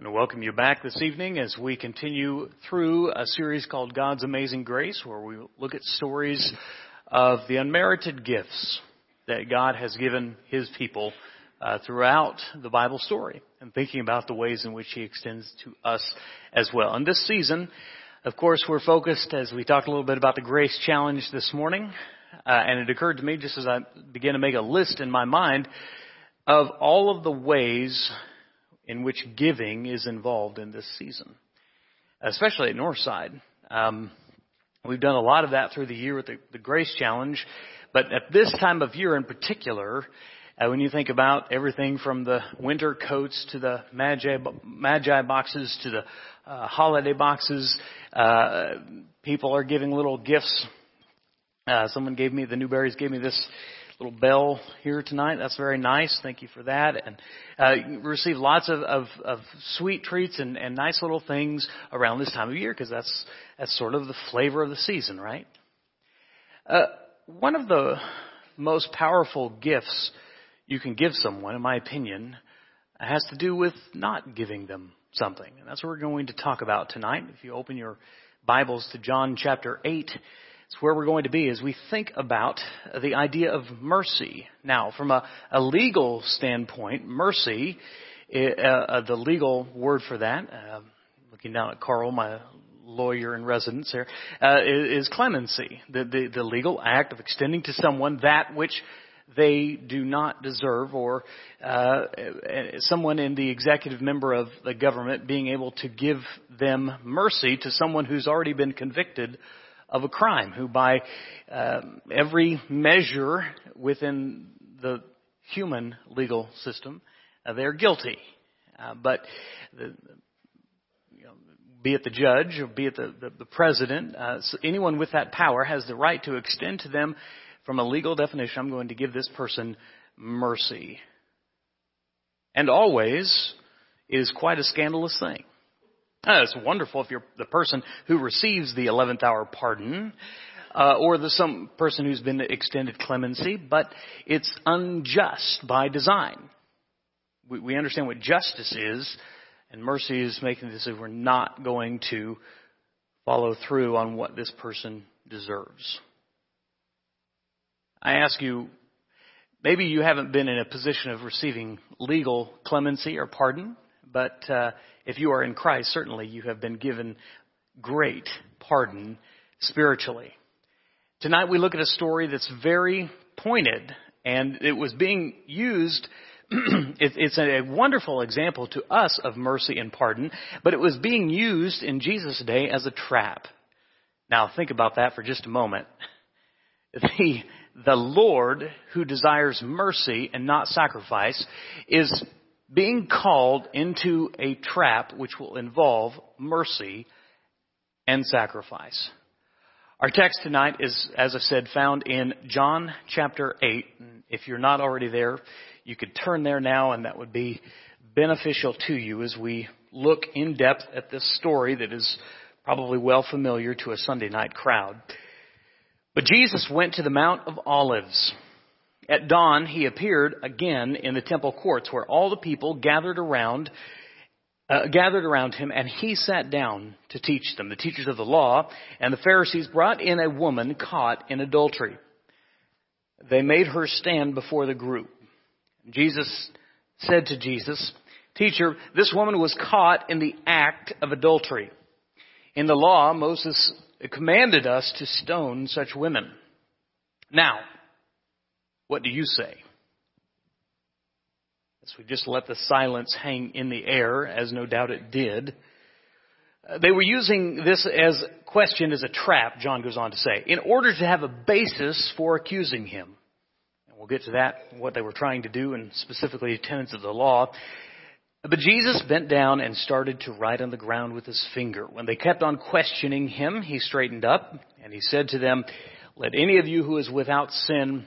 And welcome you back this evening as we continue through a series called God's Amazing Grace, where we look at stories of the unmerited gifts that God has given His people uh, throughout the Bible story, and thinking about the ways in which He extends to us as well. And this season, of course, we're focused, as we talked a little bit about the Grace Challenge this morning, uh, and it occurred to me just as I began to make a list in my mind of all of the ways in which giving is involved in this season, especially at Northside. Um, we've done a lot of that through the year with the, the Grace Challenge, but at this time of year in particular, uh, when you think about everything from the winter coats to the magi, magi boxes to the uh, holiday boxes, uh, people are giving little gifts. Uh, someone gave me the Newberries gave me this little bell here tonight. That's very nice. Thank you for that. And uh, receive lots of, of, of sweet treats and, and nice little things around this time of year because that's that's sort of the flavor of the season, right? Uh, one of the most powerful gifts you can give someone, in my opinion, has to do with not giving them something. And that's what we're going to talk about tonight. If you open your Bibles to John chapter 8, it's where we're going to be as we think about the idea of mercy. Now, from a, a legal standpoint, mercy, uh, uh, the legal word for that, uh, looking down at Carl, my lawyer in residence here, uh, is clemency, the, the, the legal act of extending to someone that which they do not deserve, or uh, someone in the executive member of the government being able to give them mercy to someone who's already been convicted of a crime, who by uh, every measure within the human legal system, uh, they're guilty. Uh, but the, you know, be it the judge or be it the, the, the president, uh, so anyone with that power has the right to extend to them, from a legal definition, I'm going to give this person mercy. And always is quite a scandalous thing. It's wonderful if you're the person who receives the 11th hour pardon, uh, or the some person who's been extended clemency, but it's unjust by design. We, we understand what justice is, and mercy is making this if we're not going to follow through on what this person deserves. I ask you, maybe you haven't been in a position of receiving legal clemency or pardon, but uh, if you are in Christ, certainly you have been given great pardon spiritually. Tonight we look at a story that's very pointed and it was being used it's a wonderful example to us of mercy and pardon, but it was being used in Jesus' day as a trap. Now think about that for just a moment. The, the Lord who desires mercy and not sacrifice is being called into a trap which will involve mercy and sacrifice. Our text tonight is, as I said, found in John chapter 8. If you're not already there, you could turn there now and that would be beneficial to you as we look in depth at this story that is probably well familiar to a Sunday night crowd. But Jesus went to the Mount of Olives. At dawn, he appeared again in the temple courts where all the people gathered around, uh, gathered around him and he sat down to teach them. The teachers of the law and the Pharisees brought in a woman caught in adultery. They made her stand before the group. Jesus said to Jesus, Teacher, this woman was caught in the act of adultery. In the law, Moses commanded us to stone such women. Now, what do you say? As we just let the silence hang in the air, as no doubt it did. Uh, they were using this as question as a trap, John goes on to say, in order to have a basis for accusing him. And we'll get to that, what they were trying to do, and specifically the tenets of the law. But Jesus bent down and started to write on the ground with his finger. When they kept on questioning him, he straightened up and he said to them, Let any of you who is without sin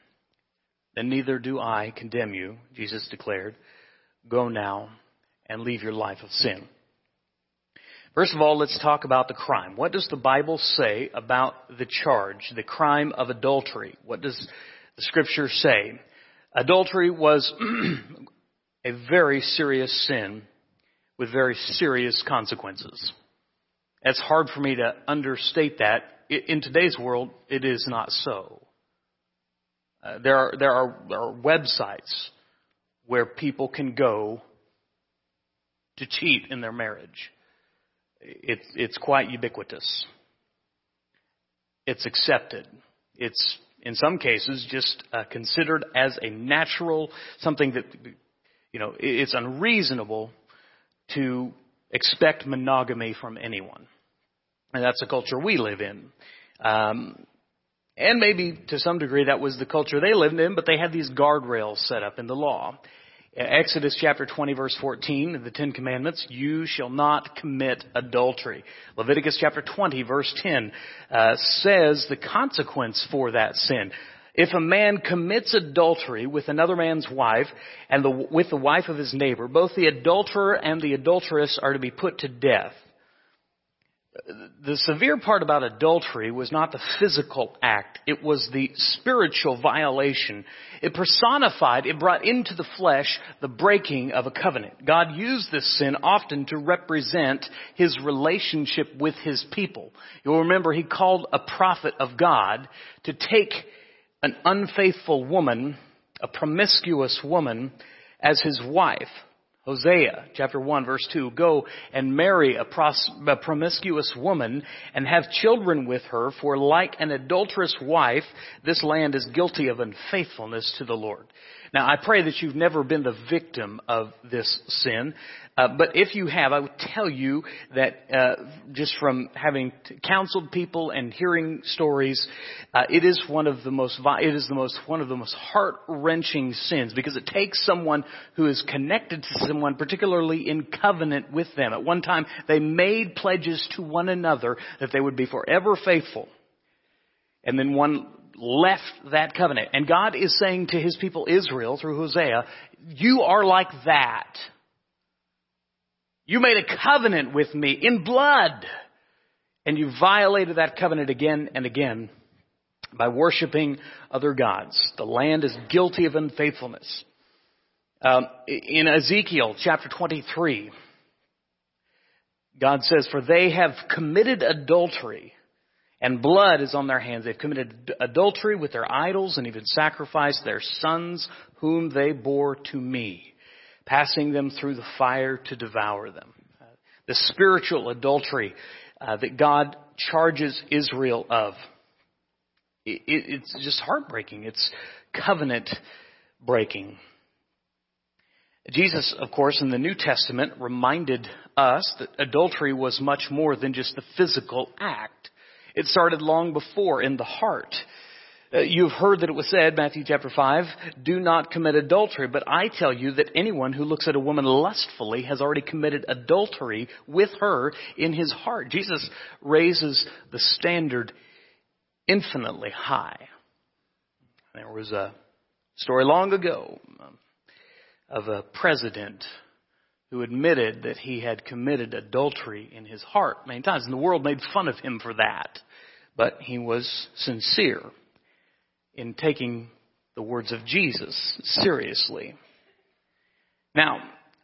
Then neither do I condemn you, Jesus declared. Go now and leave your life of sin. First of all, let's talk about the crime. What does the Bible say about the charge, the crime of adultery? What does the scripture say? Adultery was a very serious sin with very serious consequences. It's hard for me to understate that. In today's world, it is not so. Uh, there, are, there, are, there are websites where people can go to cheat in their marriage. It's, it's quite ubiquitous. It's accepted. It's, in some cases, just uh, considered as a natural, something that, you know, it's unreasonable to expect monogamy from anyone. And that's the culture we live in. Um, and maybe to some degree that was the culture they lived in, but they had these guardrails set up in the law. Exodus chapter 20 verse 14, the Ten Commandments, you shall not commit adultery. Leviticus chapter 20 verse 10 uh, says the consequence for that sin. If a man commits adultery with another man's wife and the, with the wife of his neighbor, both the adulterer and the adulteress are to be put to death the severe part about adultery was not the physical act, it was the spiritual violation. It personified, it brought into the flesh the breaking of a covenant. God used this sin often to represent his relationship with his people. You'll remember he called a prophet of God to take an unfaithful woman, a promiscuous woman, as his wife. Hosea chapter 1 verse 2, go and marry a, pros- a, promiscuous woman and have children with her, for like an adulterous wife, this land is guilty of unfaithfulness to the Lord. Now I pray that you've never been the victim of this sin, uh, but if you have, I would tell you that uh, just from having counseled people and hearing stories, uh, it is one of the most it is the most one of the most heart wrenching sins because it takes someone who is connected to someone, particularly in covenant with them. At one time, they made pledges to one another that they would be forever faithful, and then one left that covenant. And God is saying to His people Israel through Hosea, "You are like that." You made a covenant with me in blood. And you violated that covenant again and again by worshiping other gods. The land is guilty of unfaithfulness. Um, in Ezekiel chapter 23, God says, For they have committed adultery, and blood is on their hands. They've committed adultery with their idols and even sacrificed their sons whom they bore to me passing them through the fire to devour them. The spiritual adultery uh, that God charges Israel of. It, it, it's just heartbreaking. It's covenant breaking. Jesus, of course, in the New Testament reminded us that adultery was much more than just the physical act. It started long before in the heart. Uh, you've heard that it was said, Matthew chapter 5, do not commit adultery. But I tell you that anyone who looks at a woman lustfully has already committed adultery with her in his heart. Jesus raises the standard infinitely high. There was a story long ago of a president who admitted that he had committed adultery in his heart many times, and the world made fun of him for that. But he was sincere in taking the words of Jesus seriously. Now,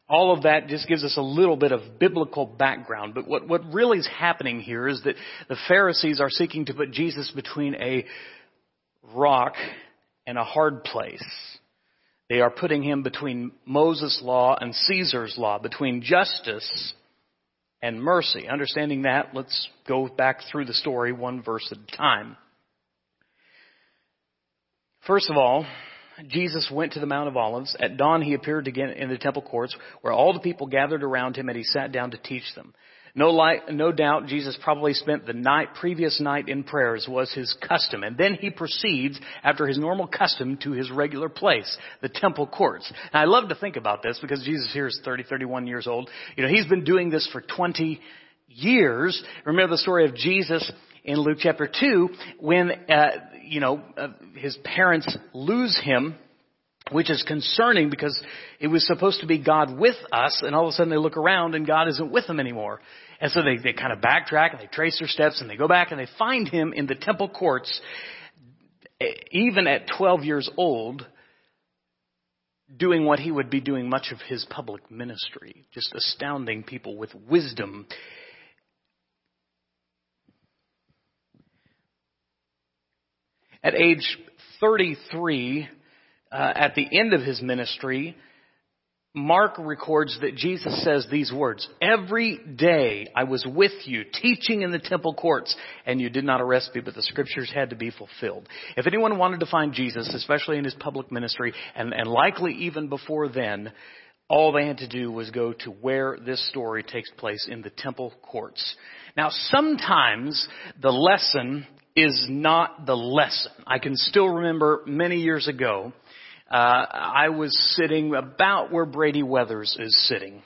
all of that just gives us a little bit of biblical background, but what, what really is happening here is that the Pharisees are seeking to put Jesus between a rock and a hard place. They are putting him between Moses' law and Caesar's law, between justice and mercy. Understanding that, let's go back through the story one verse at a time. First of all, Jesus went to the Mount of Olives. At dawn, he appeared again in the temple courts where all the people gathered around him and he sat down to teach them. No, light, no doubt Jesus probably spent the night, previous night in prayers was his custom. And then he proceeds, after his normal custom, to his regular place, the temple courts. And I love to think about this because Jesus here is 30, 31 years old. You know, he's been doing this for 20 years. Remember the story of Jesus in Luke chapter 2 when, uh, you know, uh, his parents lose him, which is concerning because it was supposed to be God with us and all of a sudden they look around and God isn't with them anymore. And so they, they kind of backtrack and they trace their steps and they go back and they find him in the temple courts, eh, even at 12 years old, doing what he would be doing much of his public ministry, just astounding people with wisdom. At age 33, uh, at the end of his ministry, Mark records that Jesus says these words, Every day I was with you, teaching in the temple courts, and you did not arrest me, but the scriptures had to be fulfilled. If anyone wanted to find Jesus, especially in his public ministry, and, and likely even before then, all they had to do was go to where this story takes place in the temple courts. Now, sometimes the lesson is not the lesson. I can still remember many years ago, uh, I was sitting about where Brady Weathers is sitting.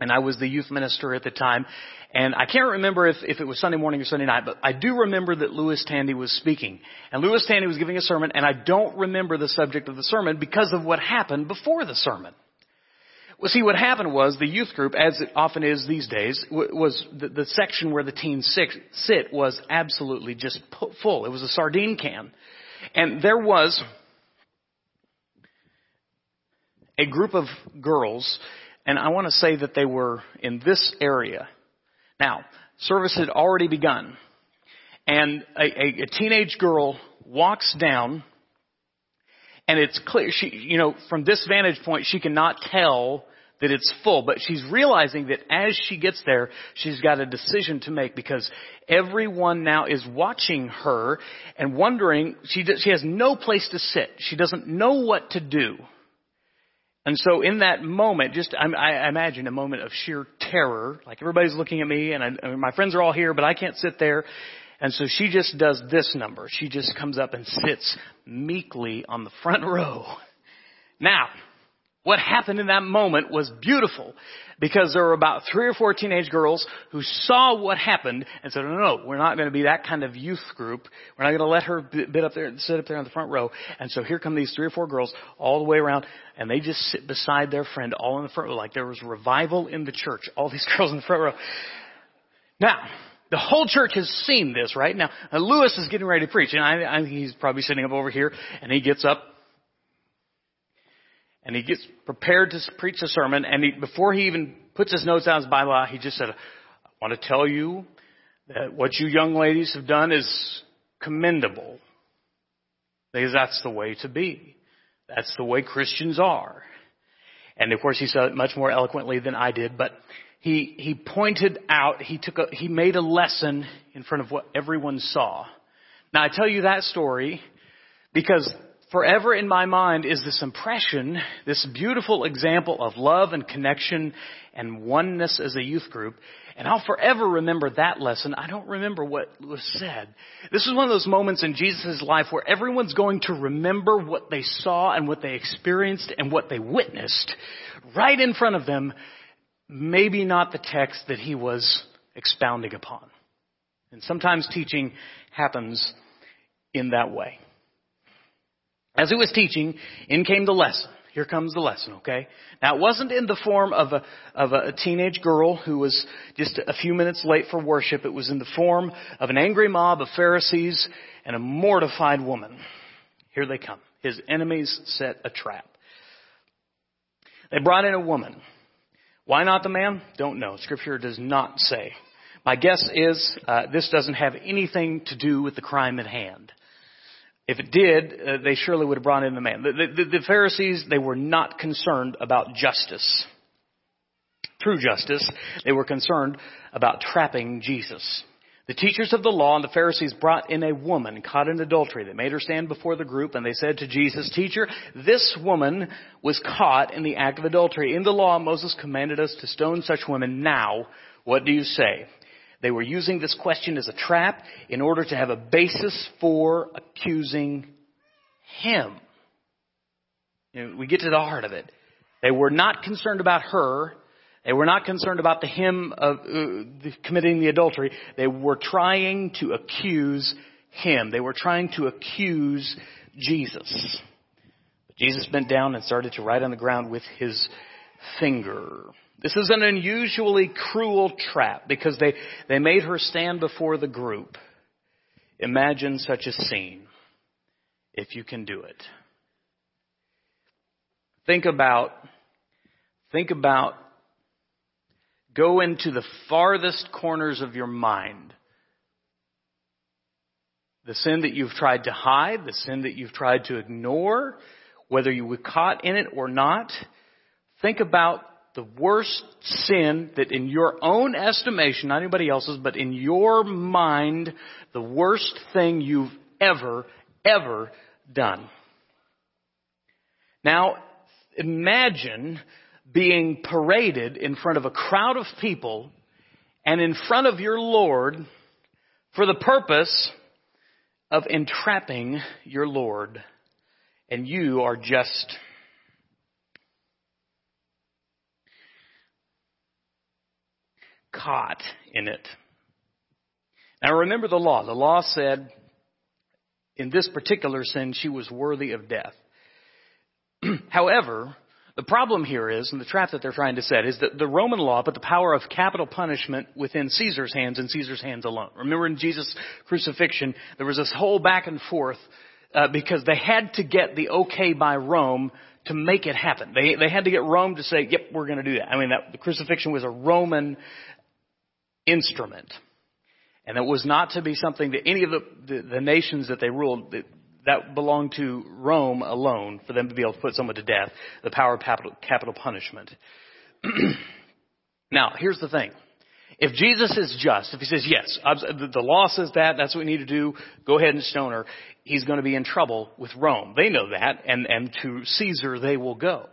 And I was the youth minister at the time. And I can't remember if, if it was Sunday morning or Sunday night, but I do remember that Lewis Tandy was speaking. And Lewis Tandy was giving a sermon, and I don't remember the subject of the sermon because of what happened before the sermon. Well, see, what happened was the youth group, as it often is these days, was the, the section where the teens sit was absolutely just full. It was a sardine can. And there was a group of girls, and I want to say that they were in this area. Now, service had already begun, and a, a, a teenage girl walks down, and it's clear she, you know, from this vantage point, she cannot tell that it's full, but she's realizing that as she gets there, she's got a decision to make because everyone now is watching her and wondering, she, she has no place to sit. She doesn't know what to do. And so in that moment, just I, I imagine a moment of sheer terror, like everybody's looking at me, and I, my friends are all here, but I can't sit there. And so she just does this number. She just comes up and sits meekly on the front row. Now, what happened in that moment was beautiful because there were about three or four teenage girls who saw what happened and said, no, no, no we're not going to be that kind of youth group. We're not going to let her bit up there, sit up there on the front row. And so here come these three or four girls all the way around and they just sit beside their friend all in the front row like there was revival in the church. All these girls in the front row. Now, the whole church has seen this, right? Now, Lewis is getting ready to preach, and I, I think he's probably sitting up over here, and he gets up and he gets prepared to preach a sermon, and he, before he even puts his notes on his Bible, he just said, I want to tell you that what you young ladies have done is commendable. Because that's the way to be. That's the way Christians are. And of course he said it much more eloquently than I did, but he, he pointed out, he took a, he made a lesson in front of what everyone saw. Now I tell you that story because forever in my mind is this impression, this beautiful example of love and connection and oneness as a youth group. And I'll forever remember that lesson. I don't remember what was said. This is one of those moments in Jesus' life where everyone's going to remember what they saw and what they experienced and what they witnessed right in front of them. Maybe not the text that he was expounding upon. And sometimes teaching happens in that way. As he was teaching, in came the lesson. Here comes the lesson, okay? Now it wasn't in the form of a, of a teenage girl who was just a few minutes late for worship. It was in the form of an angry mob of Pharisees and a mortified woman. Here they come. His enemies set a trap. They brought in a woman. Why not the man? Don't know. Scripture does not say. My guess is uh, this doesn't have anything to do with the crime at hand. If it did, uh, they surely would have brought in the man. The, the, the Pharisees, they were not concerned about justice. True justice. They were concerned about trapping Jesus. The teachers of the law and the Pharisees brought in a woman caught in adultery. They made her stand before the group and they said to Jesus, Teacher, this woman was caught in the act of adultery. In the law, Moses commanded us to stone such women. Now, what do you say? They were using this question as a trap in order to have a basis for accusing him. You know, we get to the heart of it. They were not concerned about her. They were not concerned about the him of uh, committing the adultery. They were trying to accuse him. They were trying to accuse Jesus. But Jesus bent down and started to write on the ground with his finger. This is an unusually cruel trap because they, they made her stand before the group. Imagine such a scene if you can do it. Think about, think about, go into the farthest corners of your mind. The sin that you've tried to hide, the sin that you've tried to ignore, whether you were caught in it or not. Think about the worst sin that in your own estimation, not anybody else's, but in your mind, the worst thing you've ever, ever done. Now, imagine being paraded in front of a crowd of people and in front of your Lord for the purpose of entrapping your Lord. And you are just caught in it. Now remember the law. The law said in this particular sin she was worthy of death. However, the problem here is, and the trap that they're trying to set, is that the Roman law put the power of capital punishment within Caesar's hands and Caesar's hands alone. Remember in Jesus' crucifixion, there was this whole back and forth uh, because they had to get the okay by Rome to make it happen. They they had to get Rome to say, "Yep, we're going to do that." I mean, that the crucifixion was a Roman instrument. And it was not to be something that any of the, the, the nations that they ruled, that, that belonged to Rome alone for them to be able to put someone to death, the power of capital, capital punishment. now, here's the thing. If Jesus is just, if he says, yes, the law says that, that's what we need to do, go ahead and stone her, he's going to be in trouble with Rome. They know that, and, and to Caesar they will go.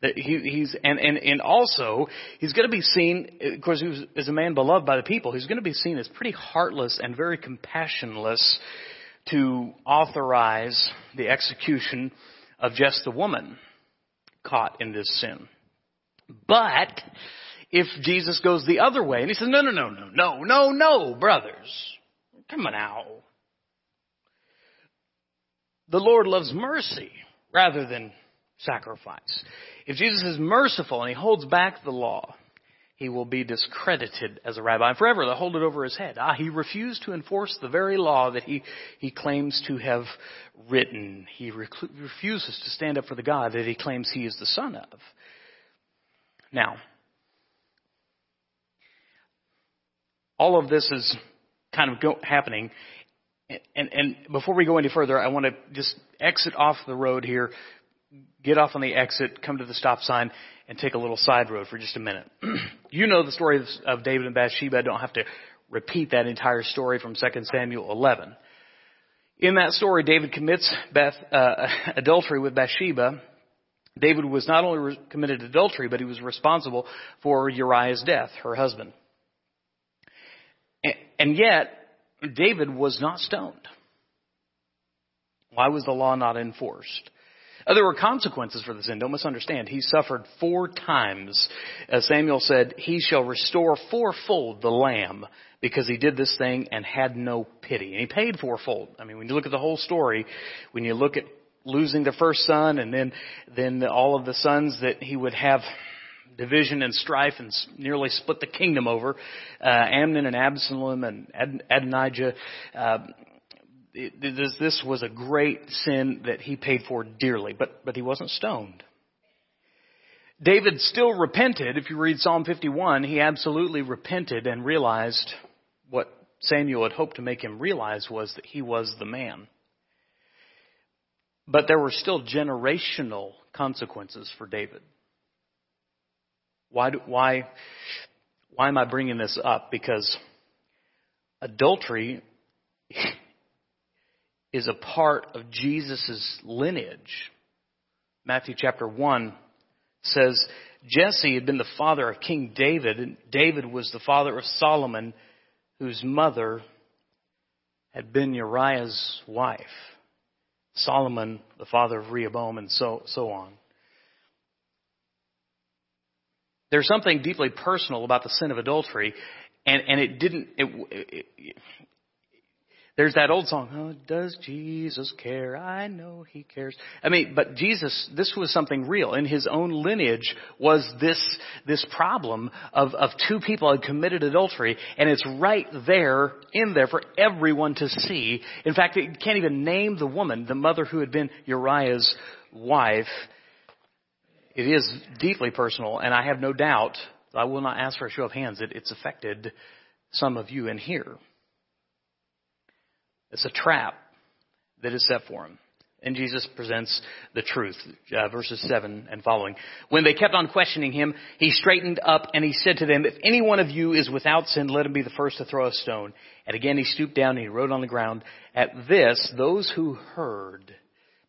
He, he's and, and and also he's going to be seen. Of course, he was as a man beloved by the people. He's going to be seen as pretty heartless and very compassionless to authorize the execution of just the woman caught in this sin. But if Jesus goes the other way and he says, "No, no, no, no, no, no, no, brothers, come on now." The Lord loves mercy rather than sacrifice. If Jesus is merciful and he holds back the law, he will be discredited as a rabbi and forever. They'll hold it over his head. Ah, he refused to enforce the very law that he, he claims to have written. He refuses to stand up for the God that he claims he is the son of. Now, all of this is kind of go, happening. And, and before we go any further, I want to just exit off the road here get off on the exit, come to the stop sign, and take a little side road for just a minute. you know the story of David and Bathsheba. I don't have to repeat that entire story from 2 Samuel 11. In that story, David commits Beth, uh, adultery with Bathsheba. David was not only re- committed adultery, but he was responsible for Uriah's death, her husband. And, and yet, David was not stoned. Why was the law not enforced? Uh, there were consequences for the sin. Don't misunderstand. He suffered four times. As Samuel said, he shall restore fourfold the lamb because he did this thing and had no pity. And he paid fourfold. I mean, when you look at the whole story, when you look at losing the first son and then, then all of the sons that he would have division and strife and nearly split the kingdom over, uh, Amnon and Absalom and Ad- Adonijah, uh, this, this was a great sin that he paid for dearly, but, but he wasn't stoned. David still repented. If you read Psalm 51, he absolutely repented and realized what Samuel had hoped to make him realize was that he was the man. But there were still generational consequences for David. Why, do, why, why am I bringing this up? Because adultery is a part of Jesus' lineage. Matthew chapter 1 says Jesse had been the father of King David, and David was the father of Solomon, whose mother had been Uriah's wife. Solomon, the father of Rehoboam, and so, so on. there's something deeply personal about the sin of adultery, and, and it didn't, it, it, there's that old song, oh, does Jesus care? I know he cares. I mean, but Jesus, this was something real. In his own lineage was this, this problem of, of two people had committed adultery, and it's right there, in there for everyone to see. In fact, it can't even name the woman, the mother who had been Uriah's wife. It is deeply personal, and I have no doubt, I will not ask for a show of hands, it, it's affected some of you in here. It's a trap that is set for him. And Jesus presents the truth, uh, verses 7 and following. When they kept on questioning him, he straightened up and he said to them, If any one of you is without sin, let him be the first to throw a stone. And again he stooped down and he wrote on the ground. At this, those who heard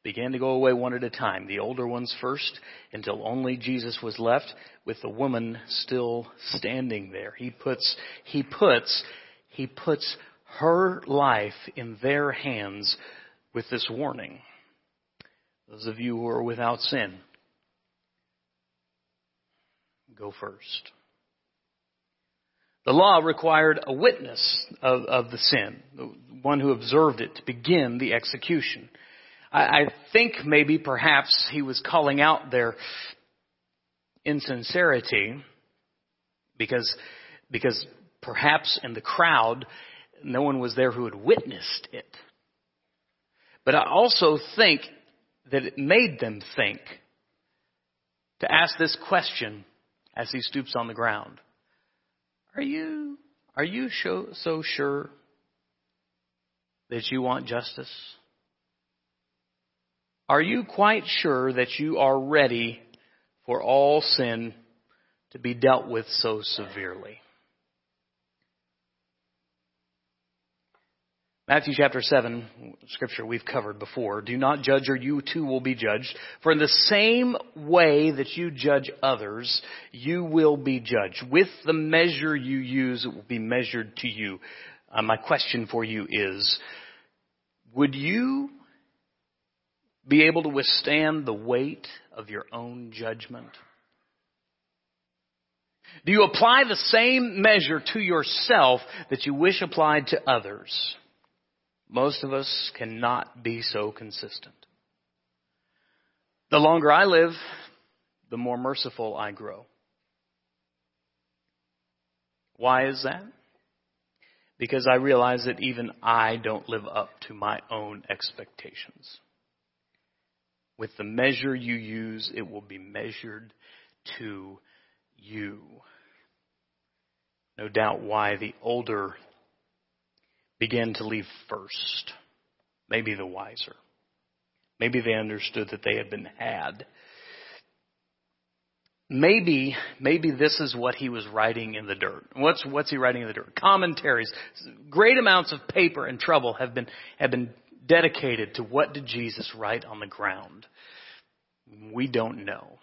began to go away one at a time, the older ones first, until only Jesus was left with the woman still standing there. He puts, he puts, he puts her life in their hands with this warning. Those of you who are without sin, go first. The law required a witness of, of the sin, one who observed it, to begin the execution. I, I think maybe perhaps he was calling out their insincerity because, because perhaps in the crowd no one was there who had witnessed it. But I also think that it made them think to ask this question as he stoops on the ground. Are you, are you so sure that you want justice? Are you quite sure that you are ready for all sin to be dealt with so severely? Matthew chapter 7, scripture we've covered before. Do not judge or you too will be judged. For in the same way that you judge others, you will be judged. With the measure you use, it will be measured to you. Uh, my question for you is, would you be able to withstand the weight of your own judgment? Do you apply the same measure to yourself that you wish applied to others? Most of us cannot be so consistent. The longer I live, the more merciful I grow. Why is that? Because I realize that even I don't live up to my own expectations. With the measure you use, it will be measured to you. No doubt why the older began to leave first. Maybe the wiser. Maybe they understood that they had been had. Maybe, maybe this is what he was writing in the dirt. What's, what's he writing in the dirt? Commentaries. Great amounts of paper and trouble have been, have been dedicated to what did Jesus write on the ground. We don't know.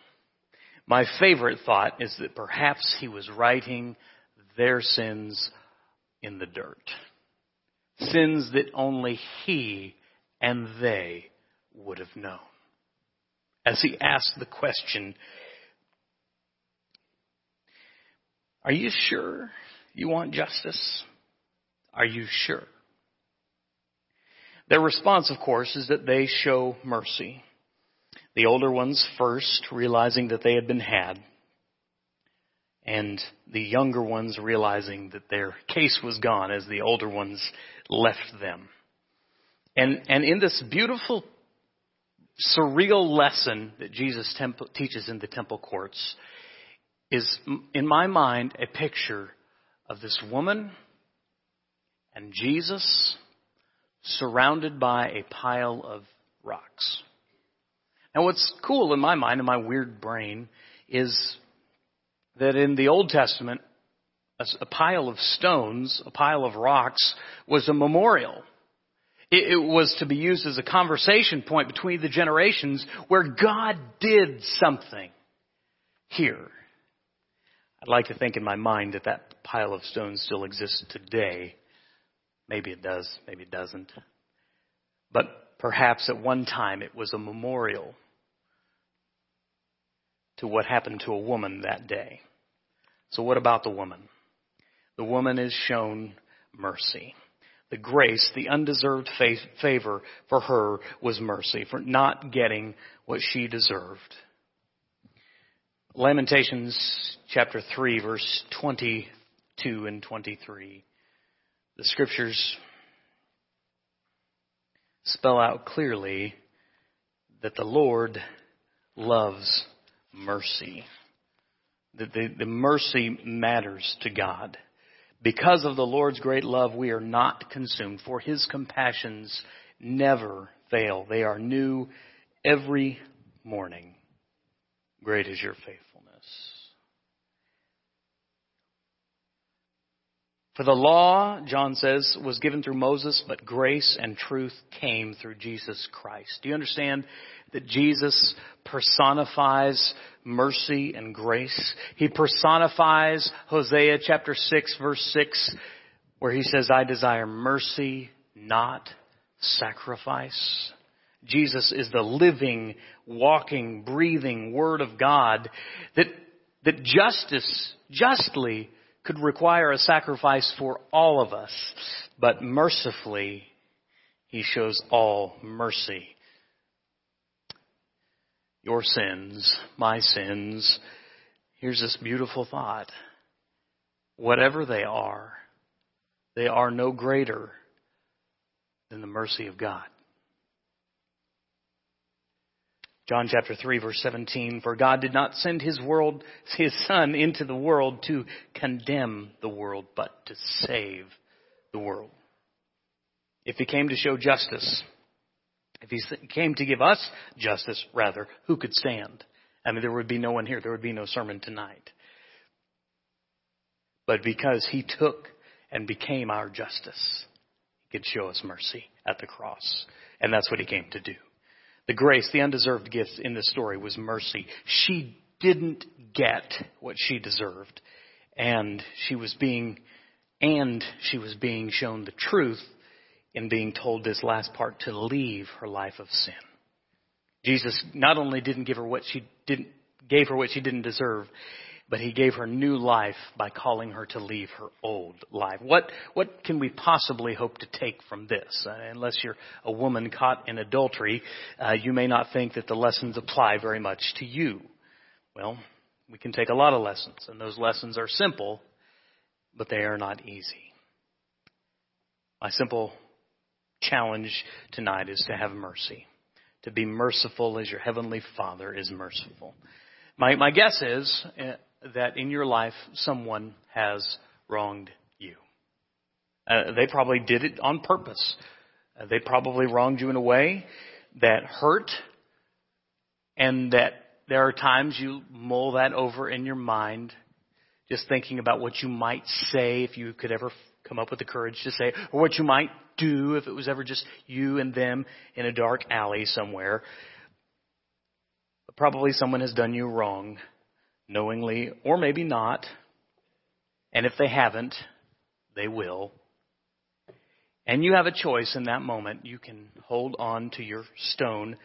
My favorite thought is that perhaps he was writing their sins in the dirt sins that only he and they would have known. As he asked the question, Are you sure you want justice? Are you sure? Their response, of course, is that they show mercy. The older ones first, realizing that they had been had, and the younger ones realizing that their case was gone as the older ones left them. And, and in this beautiful, surreal lesson that Jesus temple, teaches in the temple courts is, in my mind, a picture of this woman and Jesus surrounded by a pile of rocks. Now what's cool in my mind, in my weird brain, is that in the Old Testament, a, pile of stones, a pile of rocks, was a memorial. It, it was to be used as a conversation point between the generations where God did something here. I'd like to think in my mind that that pile of stones still exists today. Maybe it does, maybe it doesn't. But perhaps at one time it was a memorial to what happened to a woman that day. So what about the woman? The woman is shown mercy. The grace, the undeserved favor for her was mercy, for not getting what she deserved. Lamentations chapter 3 verse 22 and 23. The scriptures spell out clearly that the Lord loves mercy. That the, the mercy matters to God. Because of the Lord's great love, we are not consumed, for his compassions never fail. They are new every morning. Great is your faithfulness. For the law, John says, was given through Moses, but grace and truth came through Jesus Christ. Do you understand that Jesus personifies mercy and grace? He personifies Hosea chapter 6 verse 6 where he says, I desire mercy, not sacrifice. Jesus is the living, walking, breathing Word of God that, that justice, justly could require a sacrifice for all of us, but mercifully, He shows all mercy. Your sins, my sins, here's this beautiful thought. Whatever they are, they are no greater than the mercy of God. John chapter 3 verse 17, for God did not send his world, his son into the world to condemn the world, but to save the world. If he came to show justice, if he came to give us justice, rather, who could stand? I mean, there would be no one here. There would be no sermon tonight. But because he took and became our justice, he could show us mercy at the cross. And that's what he came to do. The grace, the undeserved gift in this story was mercy. She didn't get what she deserved. And she was being, and she was being shown the truth in being told this last part to leave her life of sin. Jesus not only didn't give her what she didn't, gave her what she didn't deserve, but he gave her new life by calling her to leave her old life. What, what can we possibly hope to take from this? Uh, unless you're a woman caught in adultery, uh, you may not think that the lessons apply very much to you. Well, we can take a lot of lessons, and those lessons are simple, but they are not easy. My simple challenge tonight is to have mercy, to be merciful as your heavenly Father is merciful. My, my guess is, uh, that in your life someone has wronged you. Uh, they probably did it on purpose. Uh, they probably wronged you in a way that hurt, and that there are times you mull that over in your mind, just thinking about what you might say if you could ever come up with the courage to say, or what you might do if it was ever just you and them in a dark alley somewhere. But probably someone has done you wrong knowingly or maybe not. And if they haven't, they will. And you have a choice in that moment. You can hold on to your stone,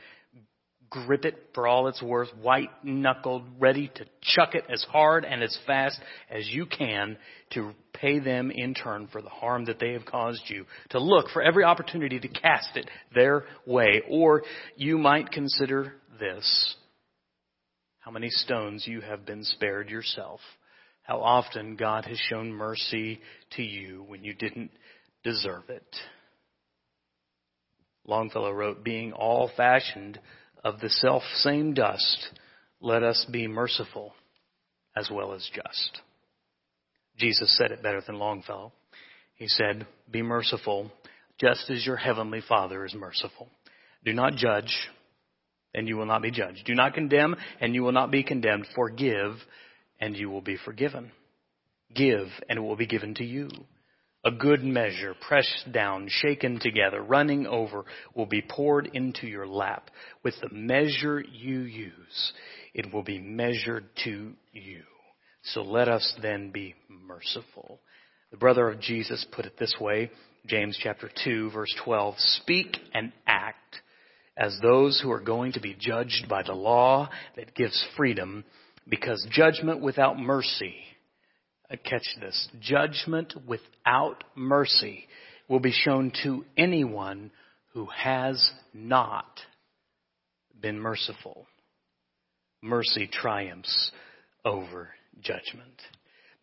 grip it for all it's worth, white knuckled, ready to chuck it as hard and as fast as you can to pay them in turn for the harm that they have caused you. To look for every opportunity to cast it their way. Or you might consider this how many stones you have been spared yourself. How often God has shown mercy to you when you didn't deserve it. Longfellow wrote, being all fashioned of the self same dust, let us be merciful as well as just. Jesus said it better than Longfellow. He said, be merciful just as your heavenly Father is merciful. Do not judge and you will not be judged. Do not condemn, and you will not be condemned. Forgive, and you will be forgiven. Give, and it will be given to you. A good measure, pressed down, shaken together, running over, will be poured into your lap. With the measure you use, it will be measured to you. So let us then be merciful. The brother of Jesus put it this way, James chapter 2 verse 12, speak and act as those who are going to be judged by the law that gives freedom, because judgment without mercy Uh, catch this. Judgment without mercy will be shown to anyone who has not been merciful. Mercy triumphs over judgment.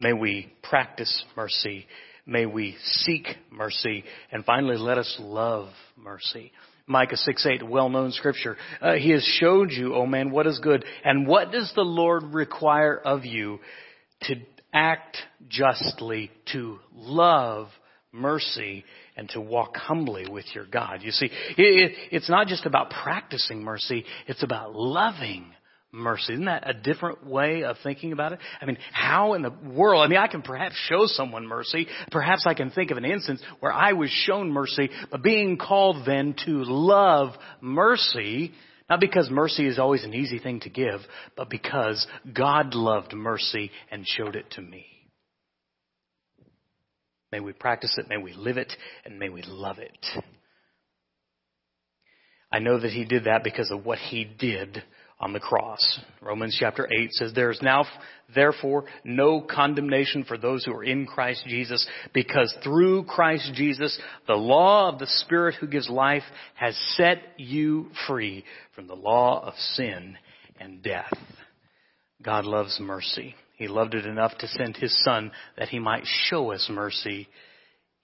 May we practice mercy. May we seek mercy. And finally, let us love mercy. Micah 6 8, well known scripture. Uh, he has showed you, O oh man, what is good. And what does the Lord require of you? To act justly, to love mercy, and to walk humbly with your God. You see, it, it's not just about practicing mercy, it's about loving mercy. Isn't that a different way of thinking about it? I mean, how in the world, I mean, I can perhaps show someone mercy. Perhaps I can think of an instance where I was shown mercy, but being called then to love mercy, not because mercy is always an easy thing to give, but because God loved mercy and showed it to me. May we practice it, may we live it, and may we love it. I know that He did that because of what He did on the cross. Romans chapter 8 says, There is now, therefore, no condemnation for those who are in Christ Jesus, because through Christ Jesus, the law of the Spirit who gives life has set you free from the law of sin and death. God loves mercy. He loved it enough to send His Son that He might show us mercy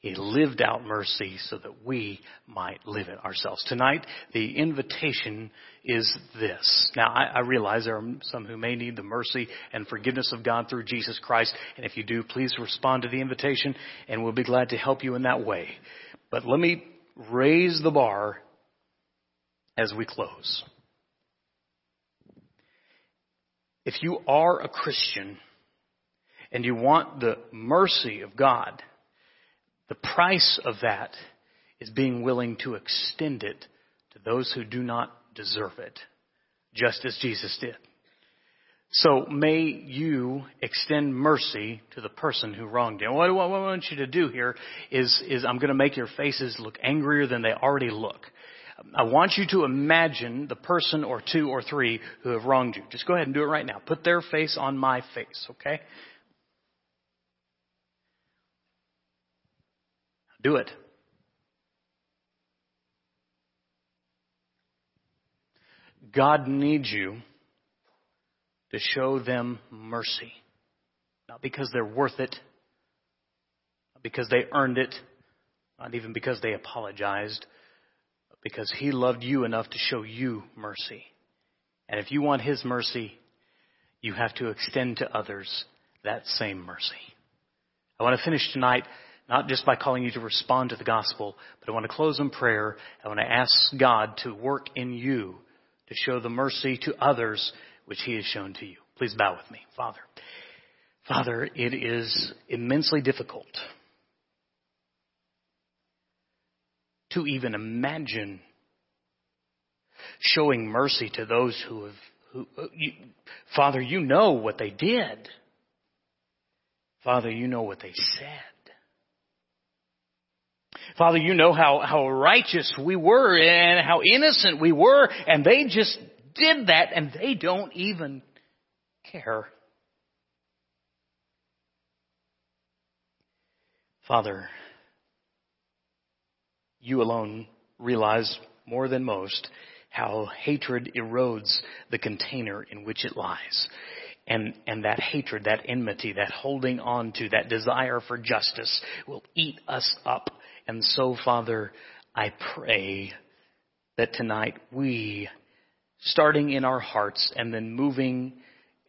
he lived out mercy so that we might live it ourselves. Tonight, the invitation is this. Now, I, I, realize there are some who may need the mercy and forgiveness of God through Jesus Christ. And if you do, please respond to the invitation and we'll be glad to help you in that way. But let me raise the bar as we close. If you are a Christian and you want the mercy of God, the price of that is being willing to extend it to those who do not deserve it, just as Jesus did. So may you extend mercy to the person who wronged you. What I want you to do here is, is I'm going to make your faces look angrier than they already look. I want you to imagine the person or two or three who have wronged you. Just go ahead and do it right now. Put their face on my face, okay? Do it. God needs you to show them mercy. Not because they're worth it, not because they earned it, not even because they apologized, but because He loved you enough to show you mercy. And if you want His mercy, you have to extend to others that same mercy. I want to finish tonight not just by calling you to respond to the gospel, but I want to close in prayer. I want to ask God to work in you to show the mercy to others which He has shown to you. Please bow with me, Father. Father, it is immensely difficult to even imagine showing mercy to those who have, who, uh, you, Father, you know what they did. Father, you know what they said. Father, you know how, how righteous we were and how innocent we were, and they just did that and they don't even care. Father, you alone realize more than most how hatred erodes the container in which it lies. And, and that hatred, that enmity, that holding on to, that desire for justice will eat us up and so, Father, I pray that tonight we, starting in our hearts and then moving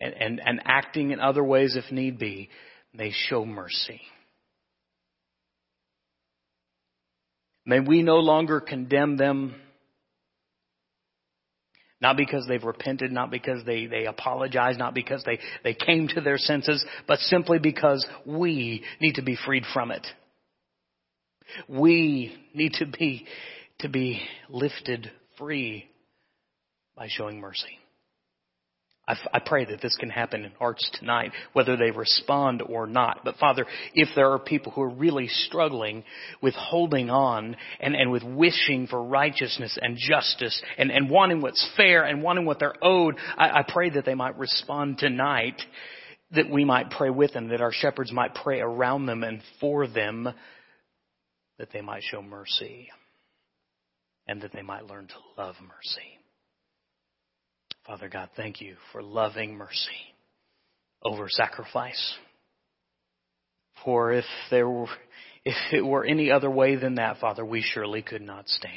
and, and, and acting in other ways if need be, may show mercy. May we no longer condemn them, not because they've repented, not because they, they apologize, not because they, they came to their senses, but simply because we need to be freed from it. We need to be, to be lifted free by showing mercy. I, I pray that this can happen in hearts tonight, whether they respond or not. But Father, if there are people who are really struggling with holding on and, and with wishing for righteousness and justice and, and wanting what's fair and wanting what they're owed, I, I pray that they might respond tonight that we might pray with them, that our shepherds might pray around them and for them, that they might show mercy and that they might learn to love mercy. Father God, thank you for loving mercy over sacrifice. For if there were, if it were any other way than that, Father, we surely could not stand.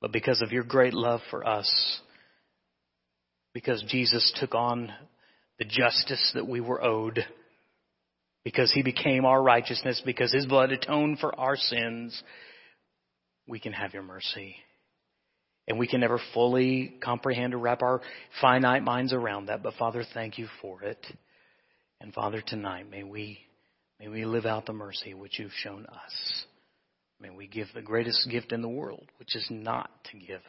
But because of your great love for us, because Jesus took on the justice that we were owed, because he became our righteousness, because his blood atoned for our sins, we can have your mercy. And we can never fully comprehend or wrap our finite minds around that. But Father, thank you for it. And Father, tonight may we may we live out the mercy which you've shown us. May we give the greatest gift in the world, which is not to give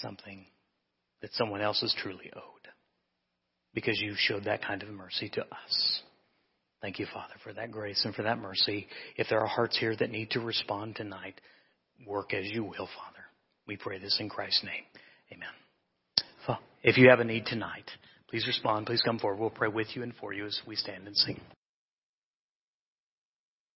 something that someone else is truly owed. Because you showed that kind of mercy to us. Thank you, Father, for that grace and for that mercy. If there are hearts here that need to respond tonight, work as you will, Father. We pray this in Christ's name. Amen. If you have a need tonight, please respond. Please come forward. We'll pray with you and for you as we stand and sing.